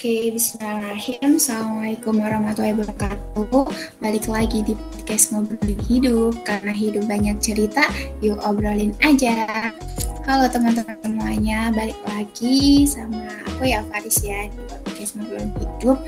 Oke, bismillahirrahmanirrahim. Assalamualaikum warahmatullahi wabarakatuh. Balik lagi di podcast Ngobrolin Hidup. Karena hidup banyak cerita, yuk obrolin aja. Halo teman-teman semuanya, balik lagi sama aku ya Faris ya di podcast Ngobrolin Hidup.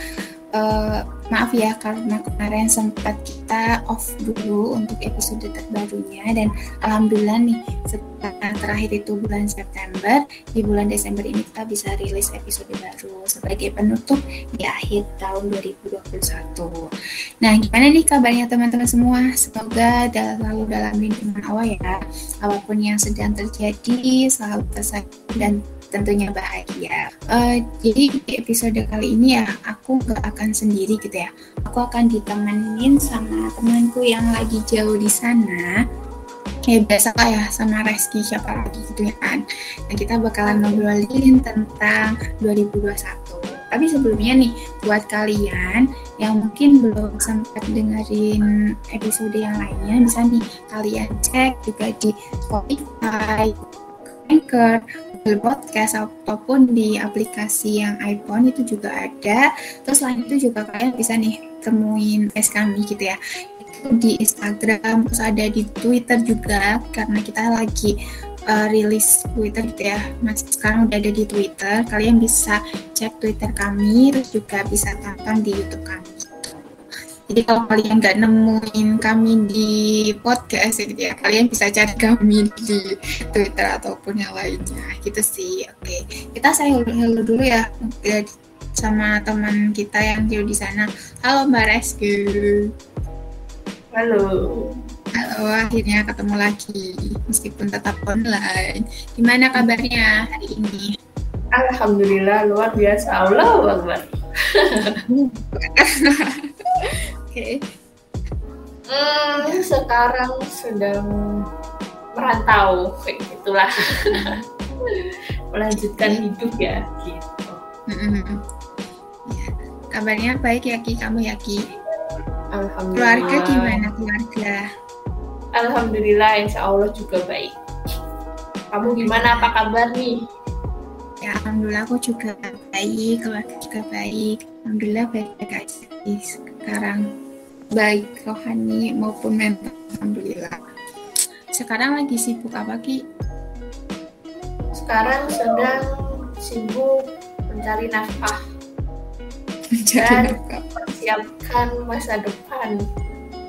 Uh, maaf ya karena kemarin sempat kita off dulu untuk episode terbarunya dan alhamdulillah nih setelah terakhir itu bulan September di bulan Desember ini kita bisa rilis episode baru sebagai penutup di akhir tahun 2021. Nah gimana nih kabarnya teman-teman semua? Semoga selalu dalam lindungan Allah ya. Apa pun yang sedang terjadi selalu tersehat dan tentunya bahagia. Uh, jadi di episode kali ini ya aku gak akan sendiri gitu ya. Aku akan ditemenin sama temanku yang lagi jauh di sana. Ya biasa lah ya sama Reski siapa lagi gitu ya kan. Nah kita bakalan ngobrolin tentang 2021. Tapi sebelumnya nih, buat kalian yang mungkin belum sempat dengerin episode yang lainnya, bisa nih kalian cek juga di Spotify, Anchor, Podcast ataupun di aplikasi yang iPhone itu juga ada. Terus selain itu juga kalian bisa nih temuin es kami gitu ya. Itu di Instagram, terus ada di Twitter juga karena kita lagi uh, rilis Twitter gitu ya. Mas sekarang udah ada di Twitter. Kalian bisa cek Twitter kami, terus juga bisa tonton di YouTube kami. Jadi kalau kalian nggak nemuin kami di podcast gitu ya, kalian bisa cari kami di Twitter ataupun yang lainnya. Gitu sih. Oke, kita saya halo dulu ya sama teman kita yang jauh di sana. Halo Mbak Reski. Halo. Halo, akhirnya ketemu lagi meskipun tetap online. Gimana kabarnya hari ini? Alhamdulillah luar biasa. Allah Akbar. okay. Hmm, sekarang sedang merantau kayak gitulah. Melanjutkan hidup ya gitu. Ya. Kabarnya baik ya Ki, kamu ya Ki? Alhamdulillah. Keluarga gimana keluarga? Alhamdulillah, insya Allah juga baik. Kamu gimana? Apa kabar nih? Ya, alhamdulillah aku juga baik, keluarga juga baik. Alhamdulillah baik-baik aja sekarang baik rohani maupun mental alhamdulillah. Sekarang lagi sibuk apa ki? Sekarang sedang sibuk mencari nafkah. Mencari dan mempersiapkan masa depan.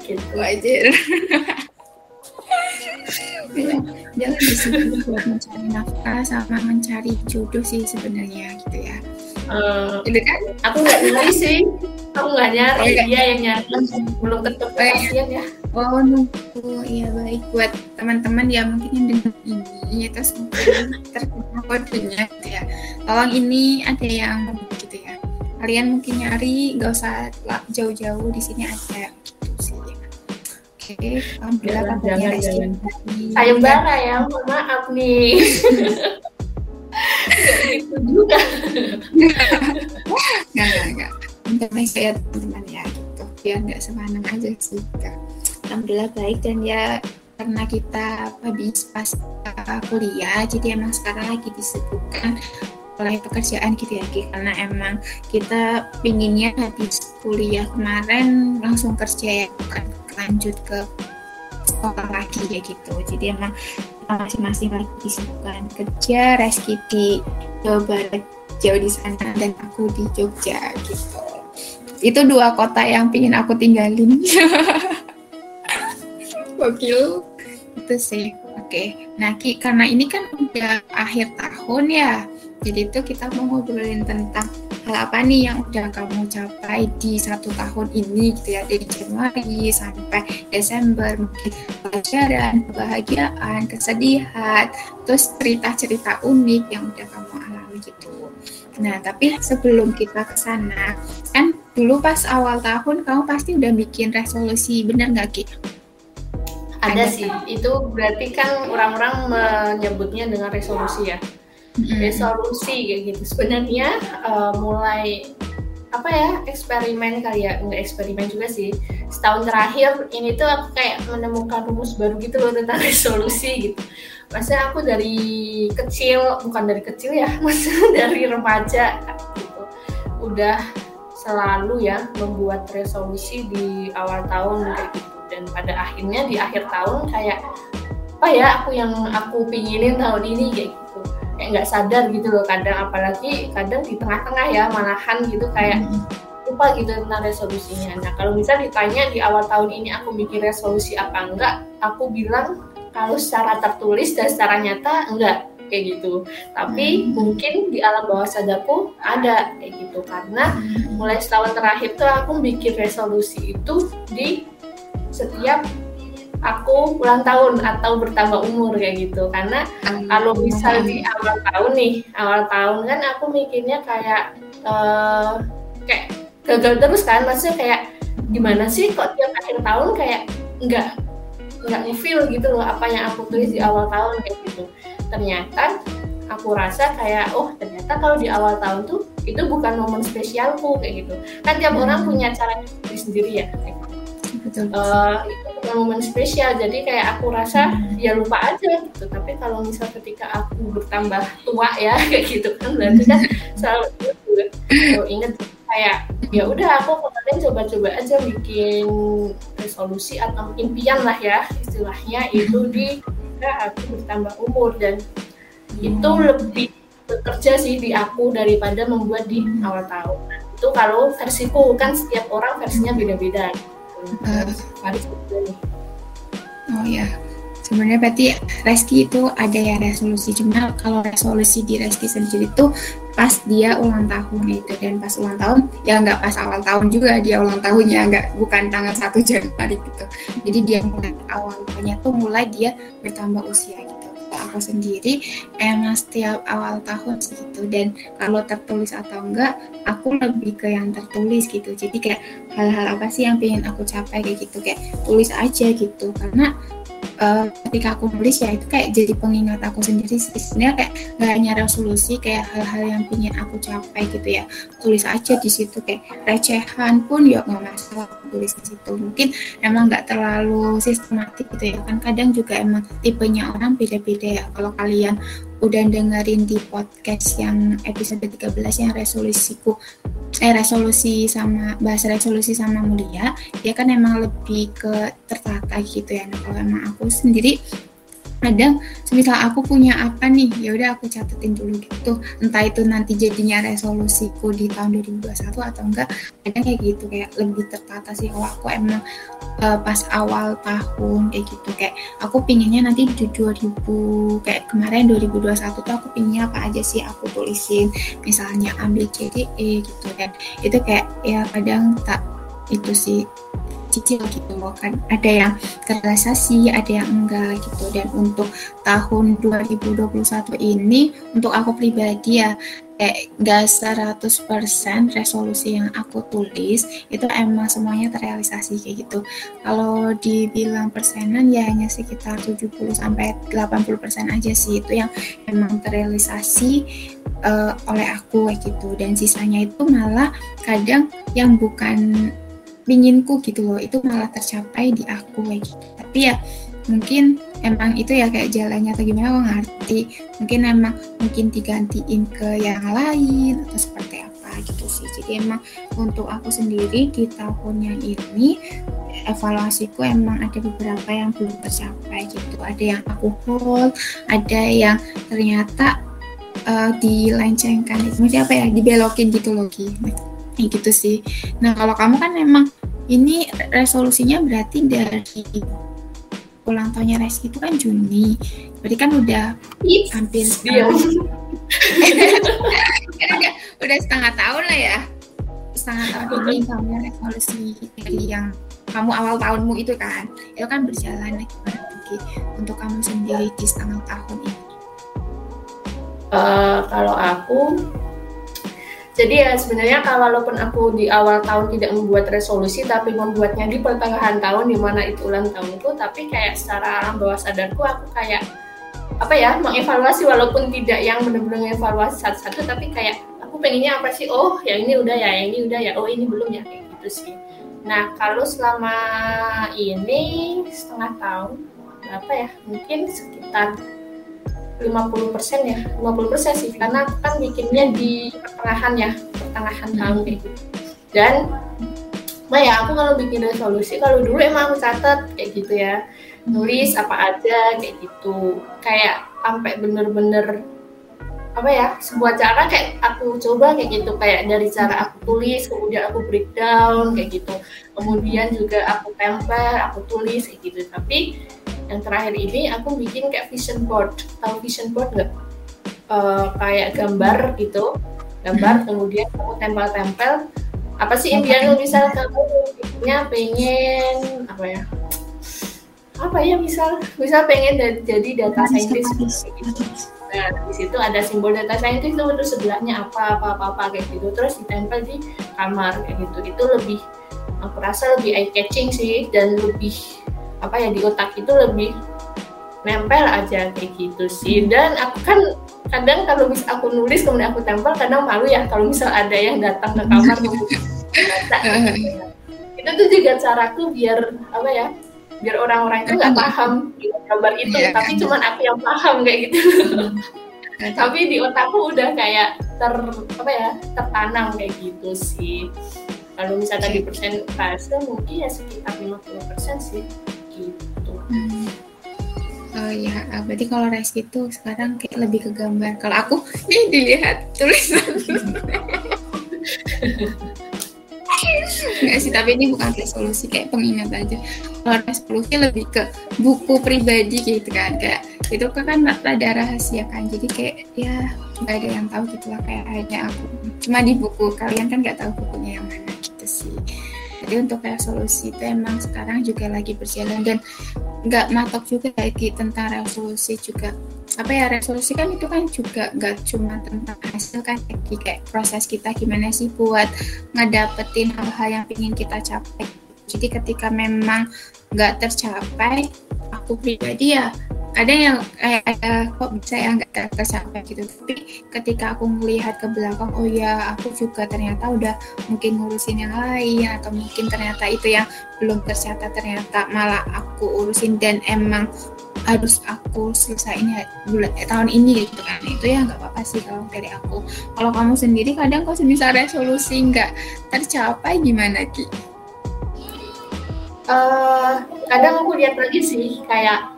Gitu. Wajar. Ya, jangan disibuk buat mencari nafkah sama mencari jodoh sih sebenarnya gitu ya uh, itu kan? aku nggak nyari sih. Aku nggak nyari. Oh, dia yang nyari. Belum ketemu. Oh, iya. ya. Oh nunggu iya baik. Buat teman-teman ya mungkin yang dengar ini terus mungkin terkena kodenya gitu ya. Tolong ini ada yang gitu ya. Kalian mungkin nyari nggak usah jauh-jauh di sini ada gitu sih Oke, okay, alhamdulillah kabarnya jangan, Sayembara ya, mohon maaf nih. juga. Enggak, internet saya teman-teman ya gitu nggak semanang aja sih kak. alhamdulillah baik dan ya karena kita habis pas kuliah jadi emang sekarang lagi disebutkan oleh pekerjaan gitu ya karena emang kita pinginnya habis kuliah kemarin langsung kerja ya bukan lanjut ke sekolah lagi ya gitu. Jadi emang masing-masing lagi disibukkan kerja Reski di Jawa Barat jauh di sana dan aku di Jogja gitu. Itu dua kota yang pingin aku tinggalin. Wakil itu sih. Oke. Okay. nah Ki karena ini kan udah akhir tahun ya jadi itu kita mau ngobrolin tentang hal apa nih yang udah kamu capai di satu tahun ini gitu ya dari Januari sampai Desember mungkin pelajaran, kebahagiaan, kesedihan, terus cerita-cerita unik yang udah kamu alami gitu. Nah, tapi sebelum kita ke sana, kan dulu pas awal tahun kamu pasti udah bikin resolusi, bener nggak Ki? Ada, sih, itu berarti kan orang-orang menyebutnya dengan resolusi ya. Mm-hmm. Resolusi kayak gitu. Sebenarnya uh, mulai apa ya eksperimen kali ya. Nggak eksperimen juga sih. Setahun terakhir ini tuh aku kayak menemukan rumus baru gitu loh tentang resolusi gitu. Maksudnya aku dari kecil bukan dari kecil ya maksudnya dari remaja gitu. Udah selalu ya membuat resolusi di awal tahun kayak gitu. Dan pada akhirnya di akhir tahun kayak apa ya aku yang aku pinginin tahun ini kayak gitu kayak nggak sadar gitu loh kadang apalagi kadang di tengah-tengah ya malahan gitu kayak lupa gitu tentang resolusinya. Nah kalau misal ditanya di awal tahun ini aku bikin resolusi apa enggak, aku bilang kalau secara tertulis dan secara nyata enggak kayak gitu. Tapi hmm. mungkin di alam bawah sadarku ada kayak gitu karena hmm. mulai setahun terakhir tuh aku bikin resolusi itu di setiap aku ulang tahun atau bertambah umur kayak gitu karena hmm. kalau misal di awal tahun nih awal tahun kan aku mikirnya kayak uh, kayak gagal terus kan maksudnya kayak gimana sih kok tiap akhir tahun kayak nggak nggak ngefeel gitu loh apa yang aku tulis di awal tahun kayak gitu ternyata aku rasa kayak oh ternyata kalau di awal tahun tuh itu bukan momen spesialku kayak gitu kan tiap orang hmm. punya cara sendiri ya kayak gitu. Betul. Uh, itu bukan momen spesial. Jadi kayak aku rasa ya lupa aja gitu. Tapi kalau misal ketika aku bertambah tua ya kayak gitu kan berarti kan selalu inget kayak ya udah aku kemarin coba-coba aja bikin resolusi atau impian lah ya istilahnya itu di ketika aku bertambah umur. Dan itu lebih bekerja sih di aku daripada membuat di awal tahun. Itu kalau versiku kan setiap orang versinya beda-beda uh, oh ya sebenarnya berarti Reski itu ada ya resolusi. Cuma kalau resolusi di Reski sendiri itu pas dia ulang tahun itu. Dan pas ulang tahun ya nggak pas awal tahun juga dia ulang tahunnya nggak bukan tanggal 1 Januari gitu. Jadi dia mulai awal tahunnya tuh mulai dia bertambah usia aku sendiri emang setiap awal tahun gitu dan kalau tertulis atau enggak aku lebih ke yang tertulis gitu. Jadi kayak hal-hal apa sih yang pengen aku capai kayak gitu? Kayak tulis aja gitu. Karena uh, ketika aku nulis ya itu kayak jadi pengingat aku sendiri sebenarnya kayak gak hanya resolusi kayak hal-hal yang ingin aku capai gitu ya. Tulis aja di situ kayak recehan pun ya nggak masalah tulis di situ. Mungkin emang nggak terlalu sistematik gitu ya. Kan kadang juga emang tipenya orang beda-beda ya. Kalau kalian udah dengerin di podcast yang episode 13 yang resolusiku eh resolusi sama bahasa resolusi sama mulia dia kan emang lebih ke tertata gitu ya nah kalau emang aku sendiri kadang semisal aku punya apa nih ya udah aku catetin dulu gitu. Entah itu nanti jadinya resolusiku di tahun 2021 atau enggak kadang kayak gitu kayak lebih tertata sih. Kalau aku emang uh, pas awal tahun kayak gitu kayak aku pinginnya nanti di 2000 kayak kemarin 2021 tuh aku pinginnya apa aja sih aku tulisin. Misalnya ambil CDE gitu dan itu kayak ya kadang tak itu sih cicil gitu loh kan. Ada yang terrealisasi ada yang enggak gitu. Dan untuk tahun 2021 ini untuk aku pribadi ya kayak enggak 100% resolusi yang aku tulis itu emang semuanya terrealisasi kayak gitu. Kalau dibilang persenan ya hanya sekitar 70 sampai 80% aja sih. Itu yang emang terrealisasi uh, oleh aku kayak gitu. Dan sisanya itu malah kadang yang bukan pinginku gitu loh. Itu malah tercapai di aku kayak gitu. Tapi ya mungkin emang itu ya kayak jalannya atau gimana aku ngerti. Mungkin emang mungkin digantiin ke yang lain atau seperti apa gitu sih. Jadi emang untuk aku sendiri di tahunnya ini evaluasiku emang ada beberapa yang belum tercapai gitu. Ada yang aku hold ada yang ternyata uh, dilencengkan. Itu apa ya? Dibelokin gitu loh gitu ya gitu sih. Nah kalau kamu kan emang ini resolusinya berarti dari ulang tahunnya Reski itu kan Juni. Berarti kan udah It's hampir setahun udah, setengah tahun lah ya. Setengah tahun ini kamu resolusi dari yang kamu awal tahunmu itu kan. Itu kan berjalan lagi. Untuk kamu sendiri di setengah tahun ini. Uh, kalau aku jadi ya sebenarnya kalau walaupun aku di awal tahun tidak membuat resolusi tapi membuatnya di pertengahan tahun di mana itu ulang tahunku tapi kayak secara alam bawah sadarku aku kayak apa ya mengevaluasi walaupun tidak yang benar-benar mengevaluasi satu-satu tapi kayak aku pengennya apa sih? Oh yang ini udah ya yang ini udah ya oh ini belum ya kayak gitu sih. Nah kalau selama ini setengah tahun berapa ya mungkin sekitar 50% ya 50% sih. Karena aku kan bikinnya di pertengahan ya pertengahan tahun kayak gitu. Dan nah ya aku kalau bikin resolusi kalau dulu emang aku catat kayak gitu ya. Nulis apa aja kayak gitu. Kayak sampai bener-bener apa ya sebuah cara kayak aku coba kayak gitu. Kayak dari cara aku tulis kemudian aku breakdown kayak gitu. Kemudian juga aku tempel aku tulis kayak gitu. Tapi yang terakhir ini aku bikin kayak vision board. Tahu vision board nggak? Uh, kayak gambar gitu. Gambar hmm. kemudian aku tempel-tempel. Apa sih impian misal kamu bikinnya pengen apa ya? Apa ya misal? Misal pengen jadi data scientist. Nah, di situ ada simbol data scientist itu terus sebelahnya apa apa apa apa kayak gitu. Terus ditempel di kamar kayak gitu. Itu lebih aku rasa lebih eye catching sih dan lebih apa ya di otak itu lebih nempel aja kayak gitu sih. Dan aku kan kadang kalau bisa aku nulis kemudian aku tempel kadang malu ya kalau misal ada yang datang ke kamar baca itu tuh juga caraku biar apa ya biar orang-orang itu nggak paham gambar itu. Yeah. tapi cuman aku yang paham kayak gitu. Tapi di otakku udah kayak ter apa ya tertanam kayak gitu sih. Kalau misalnya tadi persentase mungkin ya sekitar 50% sih gitu hmm. Oh ah, berarti kalau Reski itu sekarang kayak lebih ke gambar. Kalau aku, ini dilihat tulisan. Enggak sih, tapi ini bukan resolusi kayak pengingat aja. Kalau resolusi lebih ke buku pribadi gitu kan, kayak itu kan ada rahasia kan, jadi kayak ya nggak ada yang tahu gitu lah kayak hanya aku. Cuma di buku kalian kan nggak tahu bukunya yang mana. Jadi untuk resolusi itu emang sekarang juga lagi berjalan dan nggak matok juga lagi tentang resolusi juga. Apa ya resolusi kan itu kan juga nggak cuma tentang hasil kan kayak, kayak proses kita gimana sih buat ngedapetin hal-hal yang ingin kita capai. Jadi ketika memang nggak tercapai aku pribadi ya ada yang kayak eh, kok bisa ya nggak tercapai gitu. Tapi ketika aku melihat ke belakang oh ya aku juga ternyata udah mungkin ngurusin yang lain atau mungkin ternyata itu yang belum tercatat ternyata malah aku urusin dan emang harus aku selesaiin ya bulan eh, tahun ini gitu kan. Itu ya nggak apa-apa sih kalau dari aku. Kalau kamu sendiri kadang kok misal resolusi nggak tercapai gimana ki? Uh, kadang aku lihat lagi sih kayak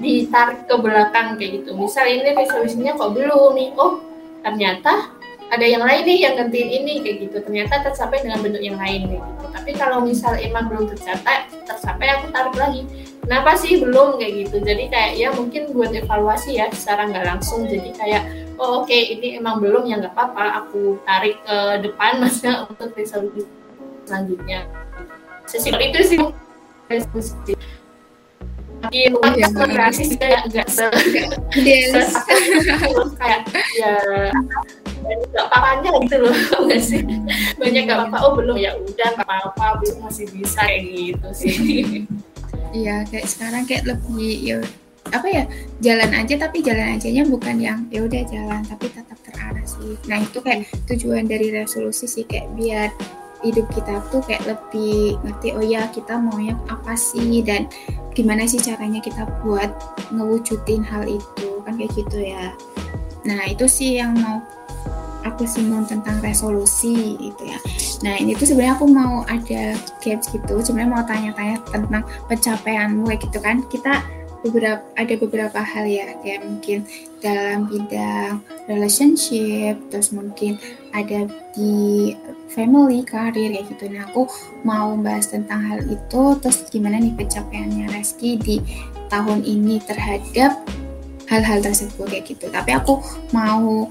ditarik ke belakang kayak gitu. Misal ini resolusinya kok belum nih oh ternyata ada yang lain nih yang gantiin ini kayak gitu. Ternyata tercapai dengan bentuk yang lain kayak gitu. Tapi kalau misal emang belum tercapai tercapai aku tarik lagi. Kenapa sih belum kayak gitu? Jadi kayak ya mungkin buat evaluasi ya secara nggak langsung. Jadi kayak oh oke okay, ini emang belum ya nggak apa-apa. Aku tarik ke depan maksudnya untuk resolusi selanjutnya. Sesimpel itu sih. resolusi Iya, nggak se, kayak ya nggak apa-apanya gitu loh nggak sih? Banyak nggak apa-apa. Oh belum ya udah nggak apa-apa belum masih bisa kayak gitu sih. Iya kayak sekarang kayak lebih ya apa ya jalan aja tapi jalan ajanya bukan yang ya udah jalan tapi tetap terarah sih. Nah itu kayak tujuan dari resolusi sih kayak biar hidup kita tuh kayak lebih ngerti oh ya kita maunya apa sih dan gimana sih caranya kita buat ngewujudin hal itu kan kayak gitu ya. Nah itu sih yang mau aku singgung tentang resolusi itu ya. Nah ini tuh sebenarnya aku mau ada games gitu sebenarnya mau tanya-tanya tentang pencapaianmu kayak gitu kan. Kita beberapa ada beberapa hal ya kayak mungkin dalam bidang relationship terus mungkin ada di family karir kayak gitu. Nah aku mau bahas tentang hal itu terus gimana nih pencapaiannya Reski di tahun ini terhadap hal-hal tersebut kayak gitu. Tapi aku mau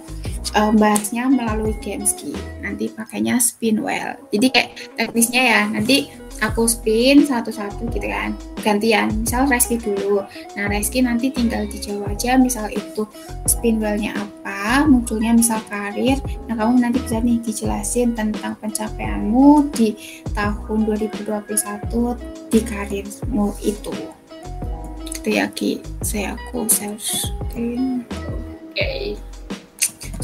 um, bahasnya melalui Gamesky nanti pakainya spin well jadi kayak teknisnya ya nanti aku spin satu-satu gitu kan. Gantian misal Reski dulu. Nah Reski nanti tinggal dijawab aja misal itu spin wellnya apa munculnya misal karir. Nah kamu nanti bisa nih dijelasin tentang pencapaianmu di tahun 2021 di karirmu itu. Itu ya Ki. Saya aku self oke. okay.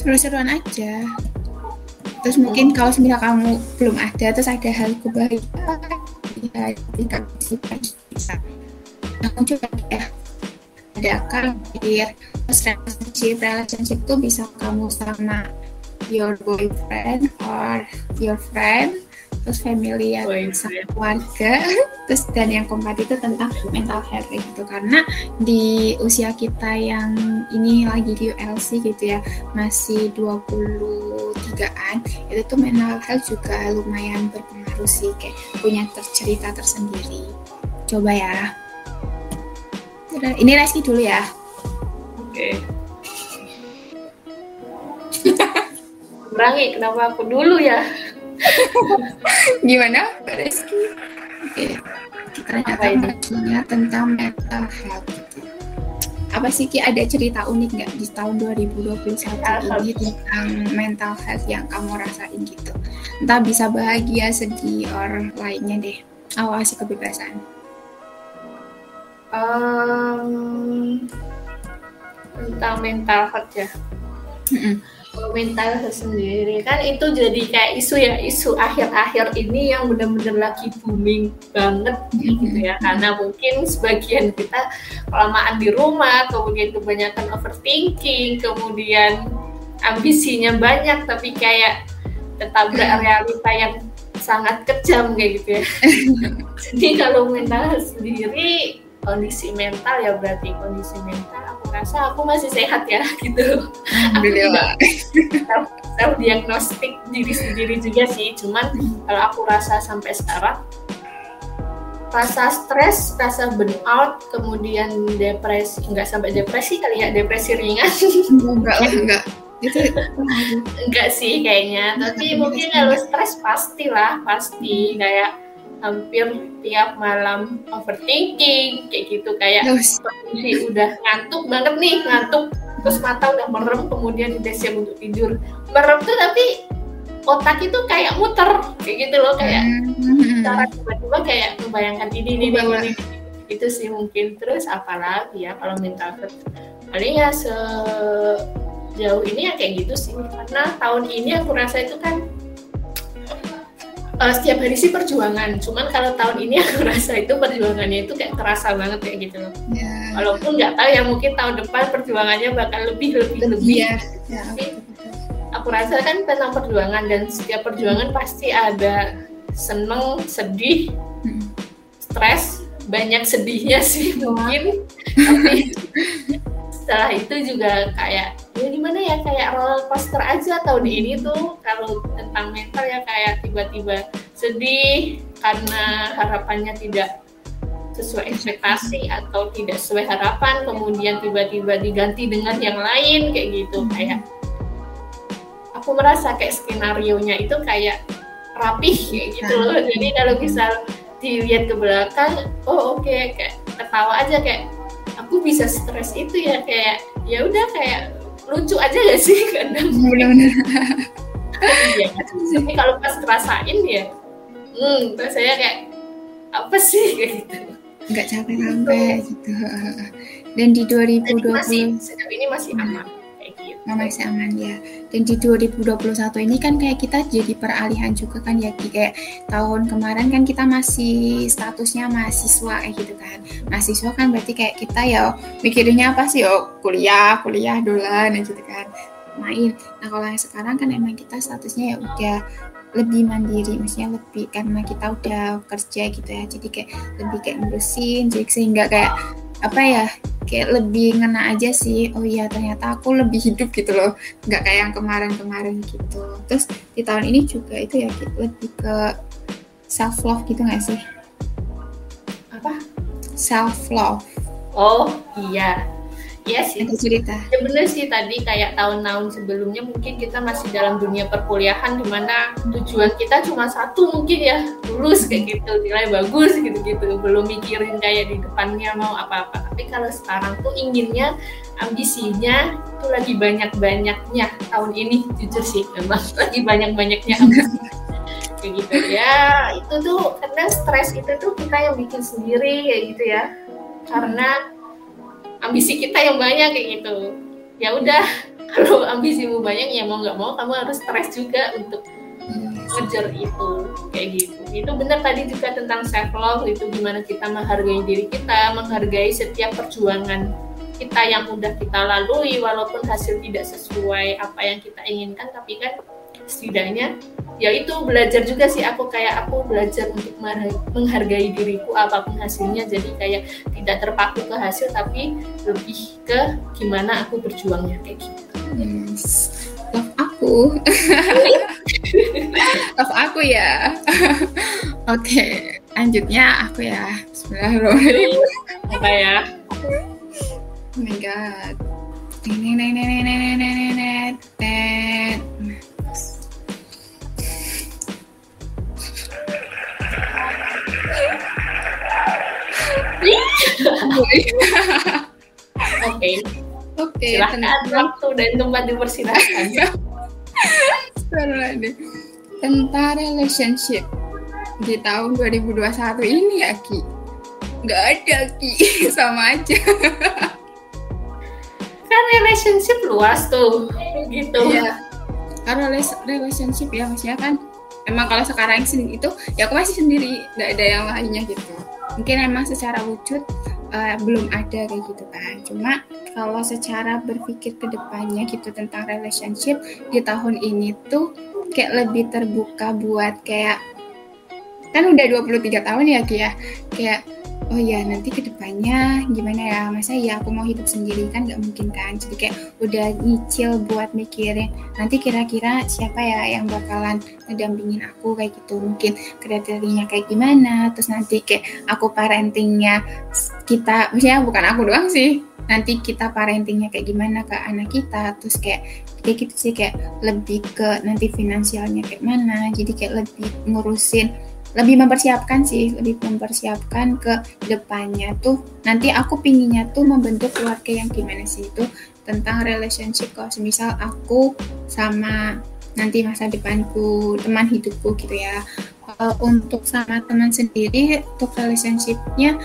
Seru-seruan aja. Terus mungkin kalau misalnya kamu belum ada terus ada hal kebahagiaan ya tidak bisa. Kamu coba ya ada karir terus relationship relationship tuh bisa kamu sama your boyfriend or your friend terus family ya sama keluarga. Terus dan yang keempat itu tentang mental health gitu. Karena di usia kita yang ini lagi di ULC gitu ya masih 23an itu tuh mental health juga lumayan berpengaruh sih. Kayak punya cerita tersendiri. Coba ya. Ini Reski dulu ya. Oke. Okay. Kurangi, kenapa aku dulu ya? Gimana, Pak Rizky? Oke, ternyata baginya tentang mental health. Apa sih Ki ada cerita unik nggak di tahun 2021 ini tentang mental health yang kamu rasain gitu? Entah bisa bahagia, sedih, or lainnya deh. Awasi kebebasan. Um, tentang mental health ya. Mm -mm mental sendiri kan itu jadi kayak isu ya isu akhir-akhir ini yang benar-benar lagi booming banget gitu ya. Karena mungkin sebagian kita kelamaan di rumah kemudian kebanyakan overthinking kemudian ambisinya banyak tapi kayak tetap realita yang sangat kejam kayak gitu ya. Jadi kalau mental sendiri kondisi mental ya berarti kondisi mental aku rasa aku masih sehat ya gitu Alhamdulillah self, self diagnostik diri sendiri juga sih cuman kalau aku rasa sampai sekarang rasa stres, rasa burnout, kemudian depresi, enggak sampai depresi kali ya, depresi ringan. Enggak lah, enggak. Itu enggak sih kayaknya, tapi mungkin kalau stres pastilah, pasti kayak hampir tiap malam overthinking kayak gitu. Kayak kondisi udah ngantuk banget nih ngantuk terus mata udah merem kemudian udah siap untuk tidur. Merem tuh tapi otak itu kayak muter kayak gitu loh kayak hmm. cara tiba-tiba kayak membayangkan ini ini ini, ini itu sih mungkin. Terus apalagi ya kalau mental health? Paling ya sejauh ini ya kayak gitu sih. Karena tahun ini aku rasa itu kan uh, setiap hari sih perjuangan. Cuman kalau tahun ini aku rasa itu perjuangannya itu kayak terasa banget kayak gitu loh. Yeah. Walaupun nggak tahu ya mungkin tahun depan perjuangannya bakal lebih lebih lebih. Yeah. Yeah. Tapi aku rasa kan tentang perjuangan dan setiap perjuangan pasti ada seneng, sedih, hmm. stres, banyak sedihnya sih mungkin. Tapi setelah itu juga kayak ya gimana ya kayak roller coaster aja tahun ini tuh kalau tentang mental ya kayak tiba-tiba sedih karena harapannya tidak sesuai ekspektasi atau tidak sesuai harapan kemudian tiba-tiba diganti dengan yang lain kayak gitu hmm. kayak aku merasa kayak skenario nya itu kayak rapih kayak gitu loh hmm. jadi kalau misal dilihat ke belakang oh oke okay, kayak ketawa aja kayak aku bisa stres itu ya kayak ya udah kayak lucu aja gak sih? Kadang. Benar-benar. Iya. Tapi kalau pas ngerasain ya hmm terus saya kayak apa sih? Kayak gitu. Nggak capek sampai gitu dan di 2020 ini masih, ini masih aman Masih aman ya. Dan di 2021 ini kan kayak kita jadi peralihan juga kan ya kayak tahun kemarin kan kita masih statusnya mahasiswa kayak gitu kan. Mahasiswa kan berarti kayak kita ya mikirinnya apa sih? Oh, kuliah, kuliah dolan gitu kan. Main. Nah, kalau yang sekarang kan emang kita statusnya ya udah lebih mandiri maksudnya lebih karena kita udah kerja gitu ya jadi kayak lebih kayak ngurusin jadi sehingga kayak apa ya kayak lebih ngena aja sih. Oh iya ternyata aku lebih hidup gitu loh. Nggak kayak yang kemarin-kemarin gitu. Terus di tahun ini juga itu ya lebih ke self love gitu nggak sih? Apa? Self love oh iya Iya sih. Ada cerita. Ya bener sih tadi kayak tahun-tahun sebelumnya mungkin kita masih dalam dunia perkuliahan di mana tujuan kita cuma satu mungkin ya lulus kayak gitu nilai bagus gitu-gitu belum mikirin kayak di depannya mau apa-apa. Tapi kalau sekarang tuh inginnya ambisinya tuh lagi banyak-banyaknya tahun ini jujur sih memang lagi banyak-banyaknya kayak gitu ya itu tuh karena stres itu tuh kita yang bikin sendiri kayak gitu ya karena ambisi kita yang banyak kayak gitu. Ya udah kalau ambisimu banyak ya mau nggak mau kamu harus stres juga untuk ngejar itu kayak gitu. Itu benar tadi juga tentang self love itu gimana kita menghargai diri kita menghargai setiap perjuangan kita yang udah kita lalui walaupun hasil tidak sesuai apa yang kita inginkan tapi kan setidaknya ya itu belajar juga sih aku kayak aku belajar untuk menghargai diriku apa pun hasilnya jadi kayak tidak terpaku ke hasil tapi lebih ke gimana aku berjuangnya kayak gitu yes. love aku love aku ya oke okay. lanjutnya aku ya Bismillahirrahmanirrahim apa ya oh my god neng neng neng neng neng neng neng neng Oke. Oke. Waktu dan tempat dipersilahkan. Tentang relationship di tahun 2021 ini ya Ki. Nggak ada Ki, sama aja. kan relationship luas tuh, gitu. Iya. Karena relationship ya maksudnya kan emang kalau sekarang itu ya aku masih sendiri nggak ada yang lainnya gitu mungkin emang secara wujud uh, belum ada kayak gitu kan cuma kalau secara berpikir ke depannya gitu tentang relationship di tahun ini tuh kayak lebih terbuka buat kayak kan udah 23 tahun ya Kia kayak oh ya nanti ke depannya gimana ya? Masa ya aku mau hidup sendiri kan nggak mungkin kan? Jadi kayak udah nyicil buat mikirin nanti kira-kira siapa ya yang bakalan ngedampingin aku kayak gitu. Mungkin kriterianya kayak gimana? Terus nanti kayak aku parentingnya kita misalnya bukan aku doang sih. Nanti kita parentingnya kayak gimana ke anak kita? Terus kayak kayak gitu sih. Kayak lebih ke nanti finansialnya kayak mana? Jadi kayak lebih ngurusin lebih mempersiapkan sih lebih mempersiapkan ke depannya tuh. Nanti aku pinginnya tuh membentuk keluarga yang gimana sih itu tentang relationship kalau semisal aku sama nanti masa depanku teman hidupku gitu ya. Uh, untuk sama teman sendiri untuk relationshipnya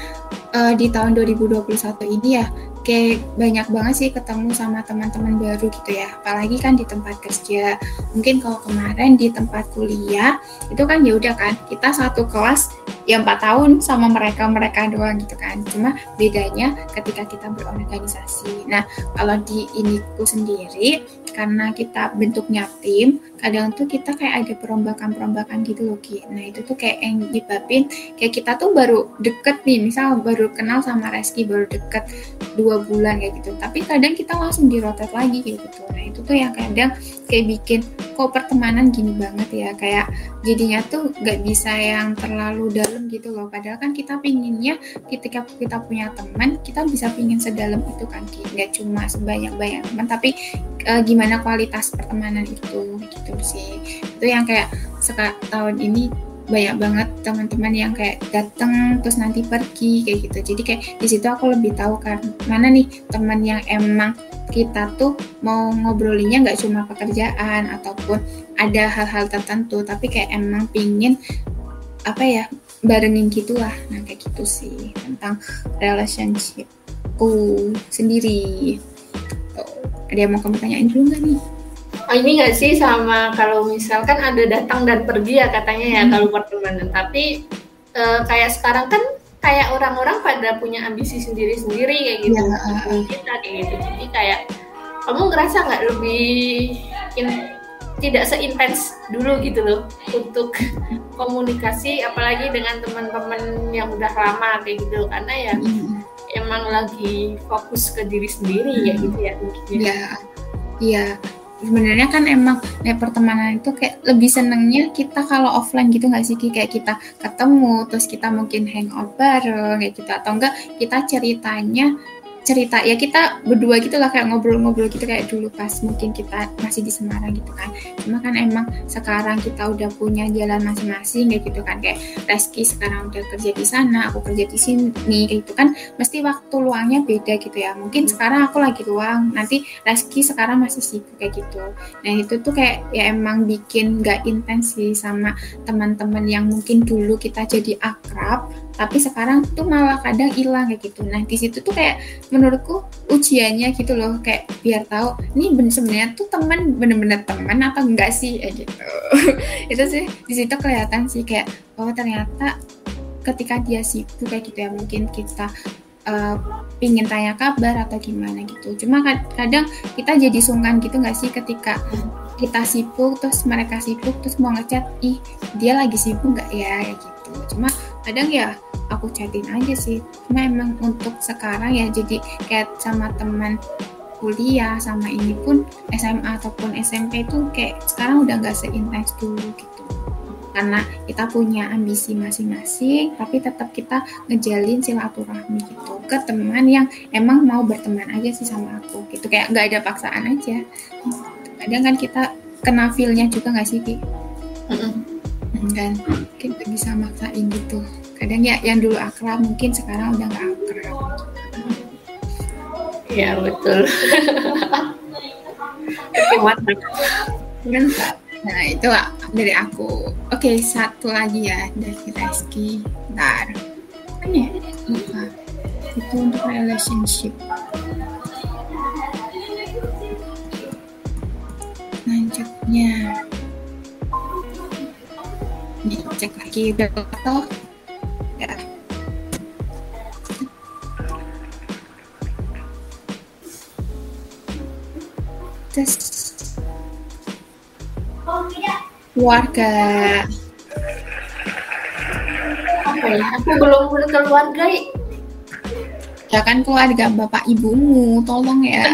uh, di tahun 2021 ini ya kayak banyak banget sih ketemu sama teman-teman baru gitu ya. Apalagi kan di tempat kerja. Mungkin kalau kemarin di tempat kuliah itu kan ya udah kan kita satu kelas ya empat tahun sama mereka mereka doang gitu kan. Cuma bedanya ketika kita berorganisasi. Nah kalau di iniku sendiri karena kita bentuknya tim kadang tuh kita kayak ada perombakan-perombakan gitu loh Ki. Nah itu tuh kayak yang nyebabin kayak kita tuh baru deket nih, misal baru kenal sama Reski baru deket dua bulan kayak gitu. Tapi kadang kita langsung dirotet lagi kayak gitu. Nah itu tuh yang kadang kayak bikin kok pertemanan gini banget ya kayak jadinya tuh gak bisa yang terlalu dalam gitu loh. Padahal kan kita pinginnya ketika kita punya teman kita bisa pingin sedalam itu kan Ki. Gak cuma sebanyak-banyak teman tapi e, gimana kualitas pertemanan itu gitu gitu sih. Itu yang kayak sekarang tahun ini banyak banget teman-teman yang kayak datang terus nanti pergi kayak gitu. Jadi kayak di situ aku lebih tahu kan mana nih teman yang emang kita tuh mau ngobrolinnya nggak cuma pekerjaan ataupun ada hal-hal tertentu tapi kayak emang pingin apa ya barengin gitulah. Nah kayak gitu sih tentang relationshipku sendiri. Tuh ada yang mau kamu tanyain dulu nggak nih ini nggak sih sama kalau misalkan ada datang dan pergi ya katanya ya hmm. kalau pertemanan tapi e, kayak sekarang kan kayak orang-orang pada punya ambisi sendiri-sendiri kayak gitu. Ya, kita kayak gitu. Jadi kayak kamu ngerasa nggak lebih in, tidak seintens dulu gitu loh untuk komunikasi apalagi dengan teman-teman yang udah lama kayak gitu. Karena ya hmm. emang lagi fokus ke diri sendiri ya gitu ya mungkin ya. Iya, iya sebenarnya kan emang nih pertemanan itu kayak lebih senengnya kita kalau offline gitu nggak sih kayak kita ketemu terus kita mungkin hangout bareng kayak gitu. Atau enggak kita ceritanya cerita ya kita berdua gitu lah kayak ngobrol-ngobrol gitu kayak dulu pas mungkin kita masih di Semarang gitu kan. Cuma kan emang sekarang kita udah punya jalan masing-masing kayak gitu kan. Kayak Reski sekarang udah kerja di sana aku kerja di sini kayak gitu kan. Mesti waktu luangnya beda gitu ya. Mungkin sekarang aku lagi luang nanti Reski sekarang masih sibuk kayak gitu. Nah itu tuh kayak ya emang bikin gak intens sih sama teman-teman yang mungkin dulu kita jadi akrab tapi sekarang tuh malah kadang hilang kayak gitu. Nah di situ tuh kayak menurutku ujiannya gitu loh kayak biar tahu ini bener sebenarnya tuh teman bener-bener teman atau enggak sih? Kayak gitu. Itu sih di situ kelihatan sih kayak bahwa ternyata ketika dia sibuk kayak gitu ya mungkin kita uh, pingin tanya kabar atau gimana gitu. Cuma kadang kita jadi sungkan gitu nggak sih ketika kita sibuk terus mereka sibuk terus mau ngechat ih dia lagi sibuk nggak ya? Gitu. Cuma kadang ya aku chatin aja sih. Cuma emang untuk sekarang ya jadi kayak sama teman kuliah sama ini pun SMA ataupun SMP itu kayak sekarang udah nggak seintens dulu gitu. Karena kita punya ambisi masing-masing tapi tetap kita ngejalin silaturahmi gitu ke teman yang emang mau berteman aja sih sama aku gitu. Kayak nggak ada paksaan aja. Kadang kan kita kena feelnya juga nggak sih Ki? Mm-hmm. kan kita bisa maksain gitu kadang ya yang dulu akrab mungkin sekarang udah nggak akrab Iya betul. Mantap. Nah itu dari aku. Oke satu lagi ya dari Reski. Ntar. Kan ya lupa. Itu untuk relationship. Lanjutnya. Nih cek lagi udah. Keluarga apa ya aku belum keluarga ya kan keluarga bapak ibumu tolong ya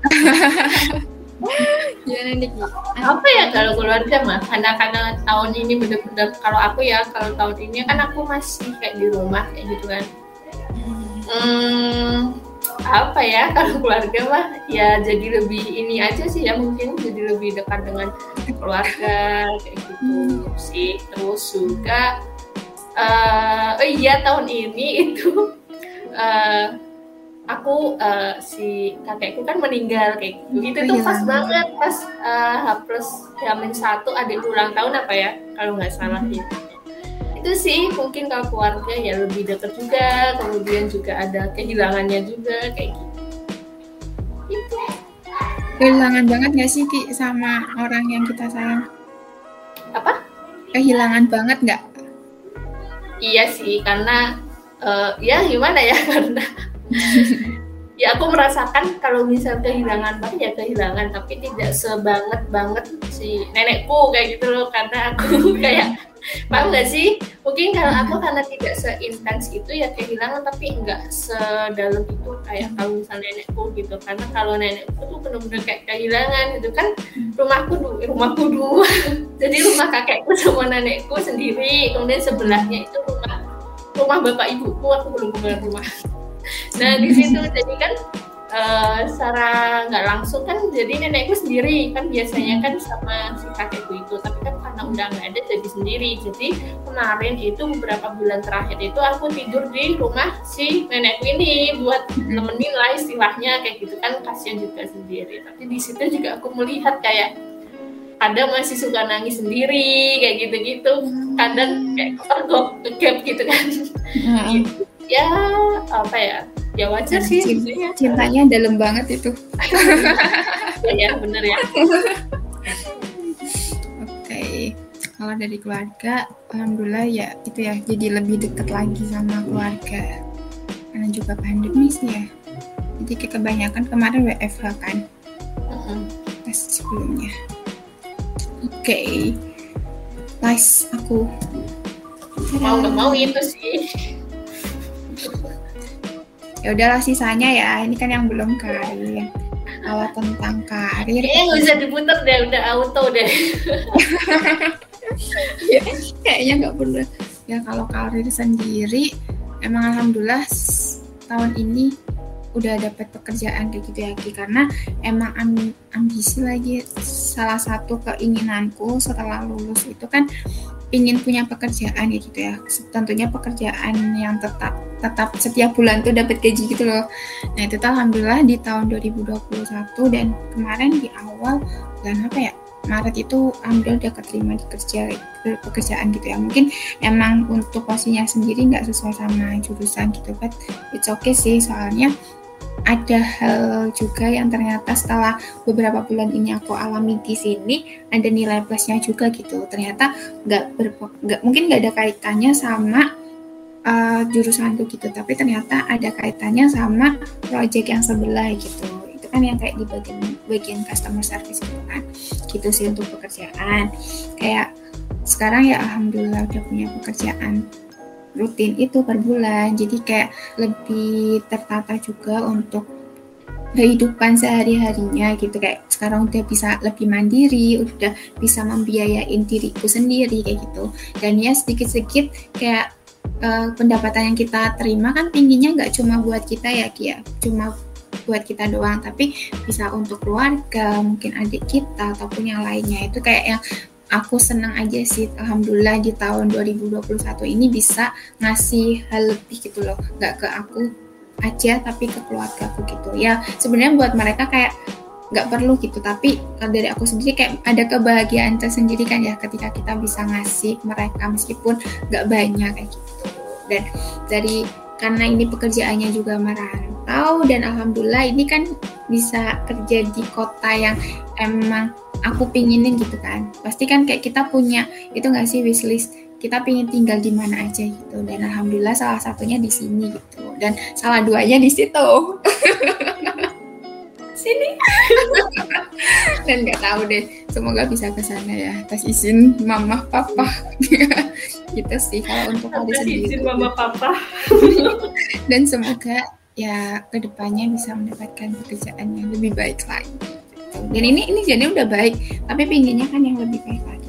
Gimana nih? Apa ya kalau keluarga mah? Karena karena tahun ini bener-bener kalau aku ya kalau tahun ini kan aku masih kayak di rumah kayak gitu kan. Hmm, apa ya kalau keluarga mah ya jadi lebih ini aja sih ya mungkin jadi lebih dekat dengan keluarga kayak gitu hmm. sih terus juga uh, oh iya tahun ini itu uh, aku uh, si kakekku kan meninggal kayak gitu itu tuh oh, iya. pas banget pas uh, H plus jamin satu adik ulang tahun apa ya kalau nggak salah hmm. Itu sih mungkin kalau keluarga ya lebih dekat juga kemudian juga ada kehilangannya juga kayak gitu. Itu kehilangan banget gak sih Ki sama orang yang kita sayang? Apa? Kehilangan banget nggak? Iya sih karena uh, ya gimana ya karena ya aku merasakan kalau misal kehilangan banget ya kehilangan tapi tidak sebanget banget si nenekku kayak gitu loh. Karena aku kayak paham nggak sih? Mungkin kalau aku karena tidak seintens itu ya kehilangan tapi nggak sedalam itu kayak kalau misalnya nenekku gitu. Karena kalau nenekku tuh benar-benar kayak kehilangan gitu kan. Rumahku dulu rumahku dulu jadi rumah kakekku sama nenekku sendiri. Kemudian sebelahnya itu rumah rumah bapak ibuku. Aku belum punya rumah nah di situ jadi kan uh, secara nggak langsung kan jadi nenekku sendiri. Kan biasanya kan sama si kakekku itu tapi kan karena udah nggak ada jadi sendiri. Jadi kemarin itu beberapa bulan terakhir itu aku tidur di rumah si nenekku ini buat nemenin lah istilahnya kayak gitu kan kasihan juga sendiri. Tapi di situ juga aku melihat kayak ada masih suka nangis sendiri kayak gitu-gitu. Kadang kayak tergop gap gitu kan ya apa ya? Ya wajar sih. Cintanya, cintanya dalam banget itu. Ya bener ya. Oke kalau dari keluarga alhamdulillah ya itu ya jadi lebih dekat lagi sama keluarga. Karena juga pandemi sih ya. Jadi kebanyakan kemarin WFH kan pas sebelumnya. Oke okay. nice aku. Mau nggak mau itu sih ya udahlah sisanya ya. Ini kan yang belum karir kalau tentang karir eh nggak usah diputar deh udah auto deh. Ya, kayaknya nggak perlu. Ya kalau karir sendiri emang alhamdulillah tahun ini udah dapat pekerjaan kayak gitu ya Ki karena emang ambisi lagi salah satu keinginanku setelah lulus itu kan ingin punya pekerjaan ya gitu ya. Tentunya pekerjaan yang tetap tetap setiap bulan tuh dapat gaji gitu loh. Nah itu tuh alhamdulillah di tahun 2021 dan kemarin di awal bulan apa ya? Maret itu ambil udah keterima di kerja pekerjaan gitu ya. Mungkin emang untuk posisinya sendiri nggak sesuai sama jurusan gitu kan it's okay sih. Soalnya ada hal juga yang ternyata setelah beberapa bulan ini aku alami di sini ada nilai plusnya juga gitu. Ternyata nggak nggak mungkin nggak ada kaitannya sama uh, jurusanku gitu tapi ternyata ada kaitannya sama project yang sebelah gitu. Itu kan yang kayak di bagian bagian customer service gitu kan. Gitu sih untuk pekerjaan. Kayak sekarang ya alhamdulillah udah punya pekerjaan rutin itu per bulan. Jadi kayak lebih tertata juga untuk kehidupan sehari-harinya gitu. Kayak sekarang udah bisa lebih mandiri udah bisa membiayain diriku sendiri kayak gitu. Dan ya sedikit-sedikit kayak uh, pendapatan yang kita terima kan tingginya nggak cuma buat kita ya Kia. Cuma buat kita doang tapi bisa untuk keluarga mungkin adik kita ataupun yang lainnya. Itu kayak yang aku senang aja sih alhamdulillah di tahun 2021 ini bisa ngasih hal lebih gitu loh. Nggak ke aku aja tapi ke keluarga aku gitu. Ya sebenarnya buat mereka kayak nggak perlu gitu tapi dari aku sendiri kayak ada kebahagiaan tersendiri kan ya ketika kita bisa ngasih mereka meskipun nggak banyak kayak gitu. Dan dari karena ini pekerjaannya juga merantau dan alhamdulillah ini kan bisa kerja di kota yang emang aku pinginin gitu kan. Pasti kan kayak kita punya itu nggak sih wishlist? Kita pingin tinggal di mana aja gitu. Dan alhamdulillah salah satunya di sini gitu. Dan salah duanya di situ. Sini. Dan nggak tahu deh. Semoga bisa ke sana ya. Atas izin mama papa. Gitu sih kalau untuk hari sendiri izin mama papa. Dan semoga ya ke depannya bisa mendapatkan pekerjaan yang lebih baik lagi. Dan ini ini jadi udah baik tapi pinginnya kan yang lebih baik lagi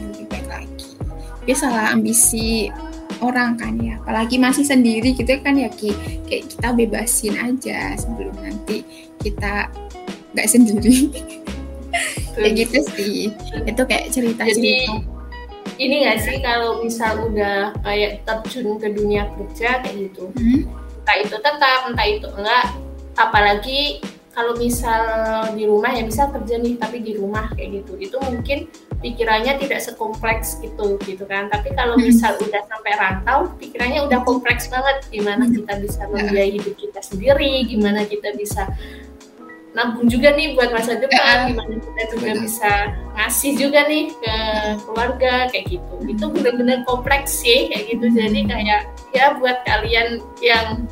dia salah ambisi orang kan ya apalagi masih sendiri gitu kan ya Ki. Kayak kita bebasin aja sebelum nanti kita nggak sendiri. Kayak gitu sih. Itu kayak cerita cerita Jadi, ini nggak sih kalau misal udah kayak terjun ke dunia kerja kayak gitu? Hmm? Entah itu tetap entah itu enggak apalagi kalau misal di rumah ya bisa kerja nih tapi di rumah kayak gitu itu mungkin pikirannya tidak sekompleks gitu gitu kan tapi kalau hmm. misal udah sampai rantau pikirannya udah kompleks banget gimana hmm. kita bisa ya. membiayai hidup kita sendiri gimana kita bisa nabung juga nih buat masa depan ya. gimana kita juga bisa ngasih juga nih ke keluarga kayak gitu itu benar-benar kompleks sih kayak gitu jadi hmm. kayak ya buat kalian yang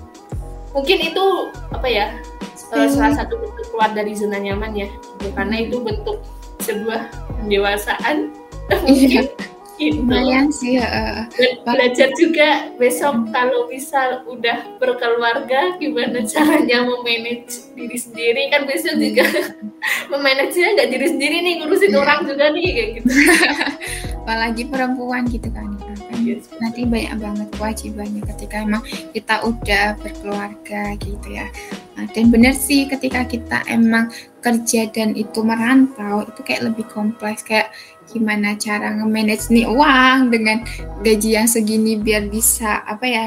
mungkin itu apa ya hmm. salah satu bentuk keluar dari zona nyaman ya karena itu bentuk sebuah pendewasaan iya. gitu. lumayan sih uh, belajar juga besok hmm. kalau misal udah berkeluarga gimana caranya memanage diri sendiri kan besok hmm. juga memanage nggak diri sendiri nih ngurusin yeah. orang juga nih kayak gitu apalagi perempuan gitu kan yes. nanti banyak banget kewajibannya ketika emang kita udah berkeluarga gitu ya. Nah, dan bener sih ketika kita emang kerja dan itu merantau itu kayak lebih kompleks. Kayak gimana cara nge-manage nih uang dengan gaji yang segini biar bisa apa ya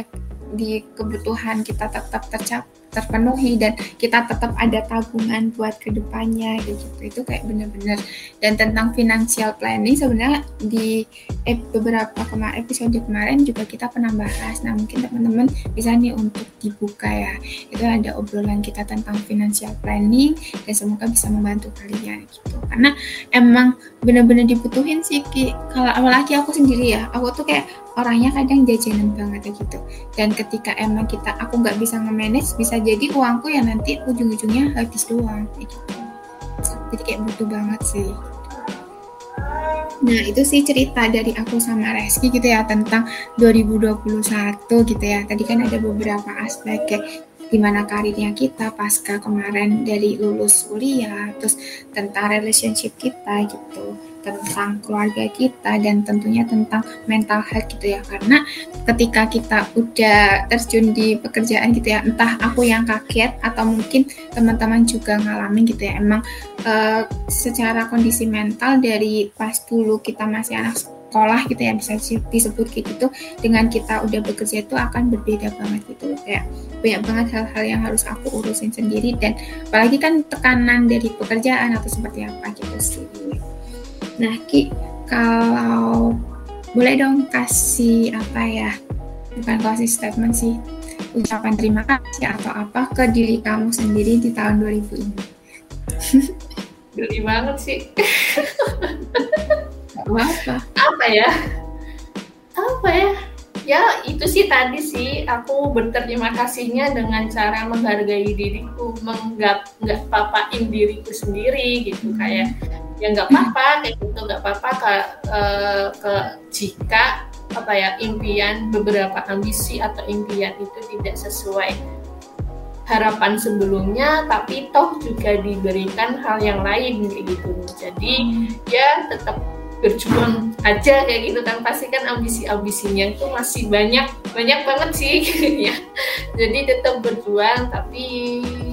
di kebutuhan kita tetap tercapai terpenuhi dan kita tetap ada tabungan buat ke depannya gitu. Itu kayak bener-bener. Dan tentang financial planning sebenarnya di beberapa kemarin episode kemarin juga kita pernah bahas. Nah mungkin teman-teman bisa nih untuk dibuka ya. Itu ada obrolan kita tentang financial planning dan semoga bisa membantu kalian gitu. Karena emang bener-bener dibutuhin sih kalau apalagi aku sendiri ya aku tuh kayak orangnya kadang jajanan banget gitu. Dan ketika emang kita aku nggak bisa nge-manage bisa jadi uangku ya nanti ujung-ujungnya habis doang gitu. Jadi kayak butuh banget sih. Nah itu sih cerita dari aku sama Reski gitu ya tentang 2021 gitu ya. Tadi kan ada beberapa aspek kayak gimana karirnya kita pasca kemarin dari lulus kuliah, terus tentang relationship kita gitu tentang keluarga kita dan tentunya tentang mental health gitu ya. Karena ketika kita udah terjun di pekerjaan gitu ya entah aku yang kaget atau mungkin teman-teman juga ngalamin gitu ya. Emang uh, secara kondisi mental dari pas dulu kita masih anak sekolah gitu ya bisa disebut gitu dengan kita udah bekerja itu akan berbeda banget gitu. Kayak banyak banget hal-hal yang harus aku urusin sendiri dan apalagi kan tekanan dari pekerjaan atau seperti apa gitu sih Nah, Ki, kalau boleh dong kasih apa ya? Bukan kasih statement sih, ucapan terima kasih atau apa ke diri kamu sendiri di tahun 2000 ini. Geli banget sih. apa. Apa ya? Apa ya? ya itu sih tadi sih aku berterima kasihnya dengan cara menghargai diriku menggap nggak papain diriku sendiri gitu kayak ya nggak apa-apa kayak gitu nggak apa-apa. Ke, uh, ke jika apa ya impian beberapa ambisi atau impian itu tidak sesuai harapan sebelumnya tapi toh juga diberikan hal yang lain kayak gitu. Jadi ya tetap berjuang aja kayak gitu. Kan pasti kan ambisi-ambisinya itu masih banyak banyak banget sih ya. Jadi tetap berjuang tapi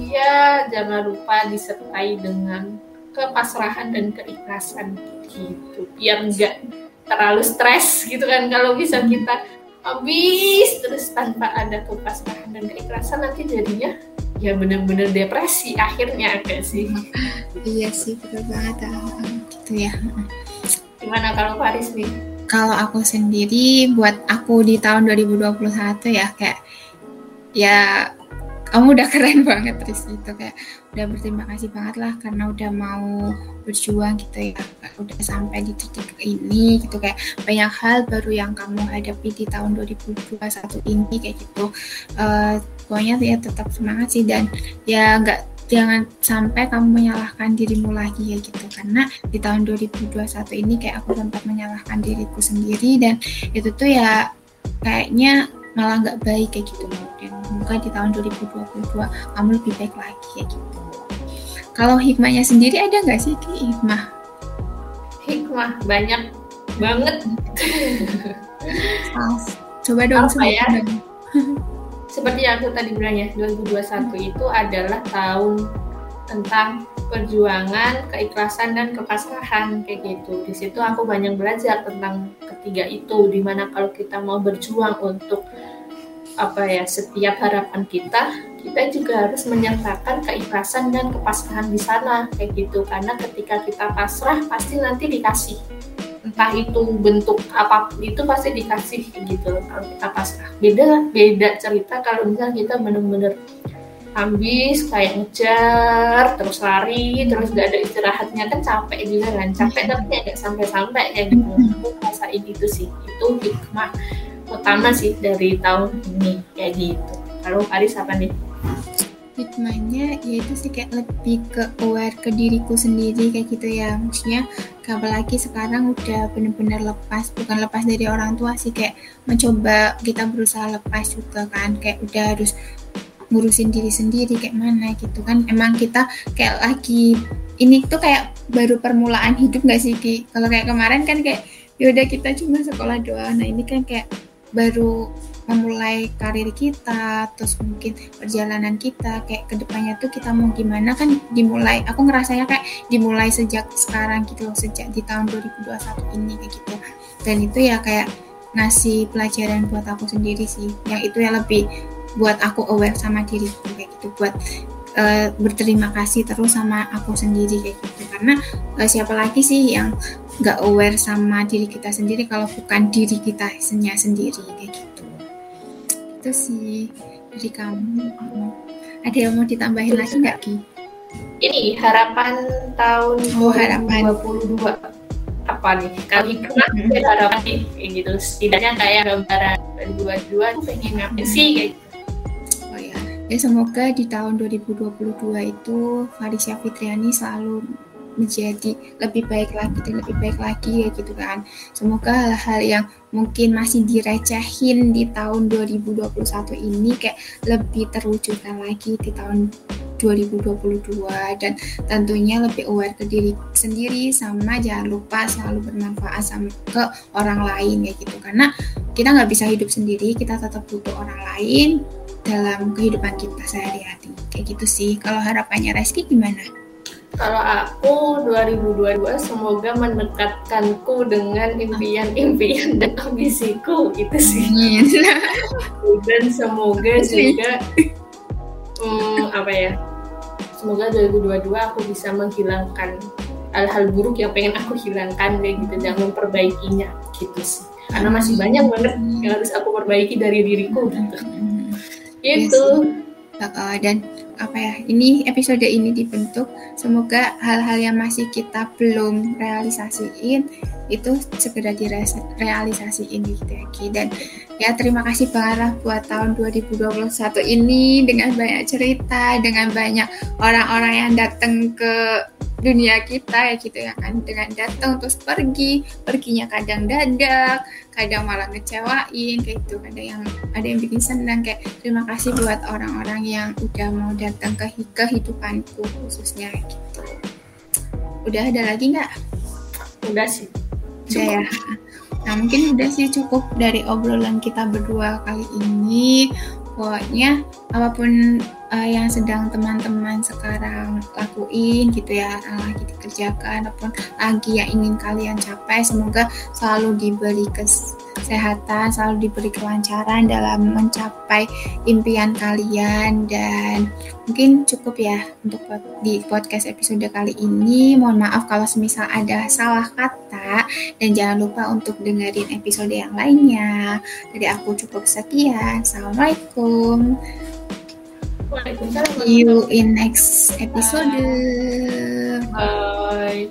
ya jangan lupa disertai dengan kepasrahan dan keikhlasan gitu. Biar enggak terlalu stres gitu kan kalau bisa kita habis terus tanpa ada kepasrahan dan keikhlasan nanti jadinya ya benar-benar depresi akhirnya agak sih? Iya sih betul banget gitu ya. Gimana kalau Paris nih? Kalau aku sendiri buat aku di tahun 2021 ya kayak ya kamu udah keren banget Tris itu kayak udah berterima kasih banget lah karena udah mau berjuang gitu ya. Udah sampai di titik ini gitu. Kayak banyak hal baru yang kamu hadapi di tahun 2021 ini kayak gitu. Uh, pokoknya ya tetap semangat sih dan ya nggak jangan sampai kamu menyalahkan dirimu lagi ya gitu. Karena di tahun 2021 ini kayak aku sempat menyalahkan diriku sendiri dan itu tuh ya kayaknya malah nggak baik kayak gitu. Dan semoga di tahun 2022 kamu lebih baik lagi kayak gitu. Kalau hikmahnya sendiri ada nggak sih Ki? Hikmah. Hikmah banyak banget. Coba dong apa ya? seperti yang aku tadi bilang ya 2021 itu adalah tahun tentang perjuangan, keikhlasan dan kepasrahan kayak gitu. Di situ aku banyak belajar tentang ketiga itu di mana kalau kita mau berjuang untuk apa ya setiap harapan kita kita juga harus menyertakan keikhlasan dan kepasrahan di sana kayak gitu. Karena ketika kita pasrah pasti nanti dikasih. Entah itu bentuk apa itu pasti dikasih gitu. Kalau kita pasrah. Beda beda cerita kalau misalnya kita bener-bener habis kayak ngejar terus lari terus gak ada istirahatnya. Kan capek juga kan capek tapi nggak sampai-sampai kayak gitu. Aku rasain itu sih. Itu hikmah utama sih dari tahun ini kayak gitu. Kalau Paris apa nih? Hikmahnya yaitu sih kayak lebih ke aware ke diriku sendiri kayak gitu ya. Maksudnya apalagi sekarang udah bener-bener lepas bukan lepas dari orang tua sih kayak mencoba kita berusaha lepas juga kan. Kayak udah harus ngurusin diri sendiri kayak mana gitu kan emang kita kayak lagi ini tuh kayak baru permulaan hidup gak sih Ki? Kalau kayak kemarin kan kayak yaudah kita cuma sekolah doang. Nah ini kan kayak baru memulai karir kita, terus mungkin perjalanan kita, kayak ke depannya tuh kita mau gimana kan dimulai, aku ngerasanya kayak dimulai sejak sekarang gitu loh, sejak di tahun 2021 ini kayak gitu. Dan itu ya kayak ngasih pelajaran buat aku sendiri sih, yang itu yang lebih buat aku aware sama diriku kayak gitu, buat uh, berterima kasih terus sama aku sendiri kayak gitu karena uh, siapa lagi sih yang nggak aware sama diri kita sendiri kalau bukan diri kita sendiri kayak gitu itu sih dari kamu ada yang mau ditambahin lagi nggak Ki? Ini harapan tahun oh, harapan 2022 apa nih? Kalau hikmah hmm. harapan nih kayak gitu. Setidaknya kayak gambaran 2022 tuh pengen ngapain sih kayak gitu. Ya. Semoga di tahun 2022 itu Faricia Fitriani selalu menjadi lebih baik lagi dan lebih baik lagi ya gitu kan. Semoga hal-hal yang mungkin masih direcehin di tahun 2021 ini kayak lebih terwujudkan lagi di tahun 2022 dan tentunya lebih aware ke diri sendiri sama jangan lupa selalu bermanfaat sama ke orang lain ya gitu karena kita nggak bisa hidup sendiri kita tetap butuh orang lain dalam kehidupan kita sehari-hari kayak gitu sih kalau harapannya Reski gimana? Kalau aku 2022 semoga mendekatkanku dengan impian-impian dan ambisiku itu sih. dan semoga juga hmm, apa ya? Semoga 2022 aku bisa menghilangkan hal-hal buruk yang pengen aku hilangkan kayak gitu dan memperbaikinya gitu sih. Karena masih banyak banget yang harus aku perbaiki dari diriku gitu. Gitu. Yes. Dan apa ya ini episode ini dibentuk semoga hal-hal yang masih kita belum realisasiin itu segera direalisasiin ya Ki. dan ya terima kasih banget buat tahun 2021 ini dengan banyak cerita dengan banyak orang-orang yang datang ke dunia kita ya gitu ya kan dengan datang terus pergi. Perginya kadang dadak kadang malah ngecewain kayak gitu. Ada yang ada yang bikin senang kayak terima kasih buat orang-orang yang udah mau datang ke kehidupanku khususnya gitu. Udah ada lagi nggak? Udah sih. Udah ya? Nah mungkin udah sih cukup dari obrolan kita berdua kali ini. Pokoknya apa pun uh, yang sedang teman-teman sekarang lakuin gitu ya lagi dikerjakan ataupun lagi yang ingin kalian capai semoga selalu diberi kesehatan selalu diberi kelancaran dalam mencapai impian kalian. Dan mungkin cukup ya untuk di podcast episode kali ini. Mohon maaf kalau semisal ada salah kata dan jangan lupa untuk dengerin episode yang lainnya. Dari aku cukup sekian. Assalamualaikum. See you in next episode. Bye.